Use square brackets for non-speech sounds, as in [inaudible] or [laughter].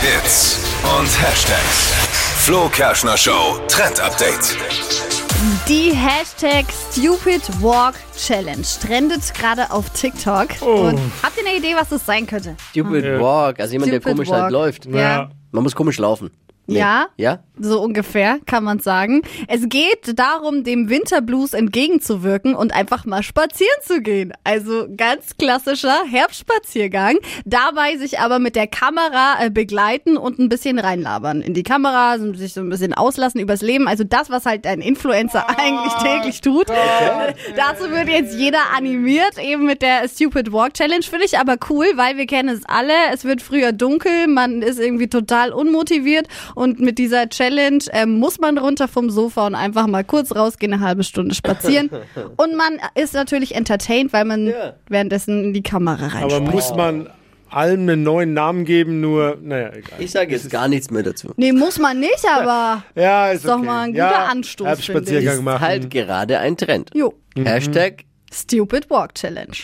Hits und Hashtags. Flo Kerschner Show Trend Update. Die Hashtag Stupid Walk Challenge trendet gerade auf TikTok. Und habt ihr eine Idee, was das sein könnte? Stupid Walk, also jemand, der Stupid komisch Walk. halt läuft. Ja. Man muss komisch laufen. Nee. Ja. Ja? So ungefähr, kann man sagen. Es geht darum, dem Winterblues entgegenzuwirken und einfach mal spazieren zu gehen. Also ganz klassischer Herbstspaziergang. Dabei sich aber mit der Kamera äh, begleiten und ein bisschen reinlabern in die Kamera, so- sich so ein bisschen auslassen übers Leben. Also das, was halt ein Influencer eigentlich täglich tut. Dazu wird jetzt jeder animiert, eben mit der Stupid Walk Challenge. Finde ich aber cool, weil wir kennen es alle. Es wird früher dunkel, man ist irgendwie total unmotiviert und mit dieser Challenge ähm, muss man runter vom Sofa und einfach mal kurz rausgehen, eine halbe Stunde spazieren. [laughs] und man ist natürlich entertained, weil man Ja. währenddessen in die Kamera Aber reinschaut. muss man allem einen neuen Namen geben, nur, naja, egal. Ich sage jetzt gar nichts mehr dazu. Nee, muss man nicht, aber [laughs] Ja, ist, Ist doch okay. mal ein guter ja, Anstoß, Herbstspaziergang machen. Halt gerade ein Trend. jo, Hashtag Stupid Walk Challenge.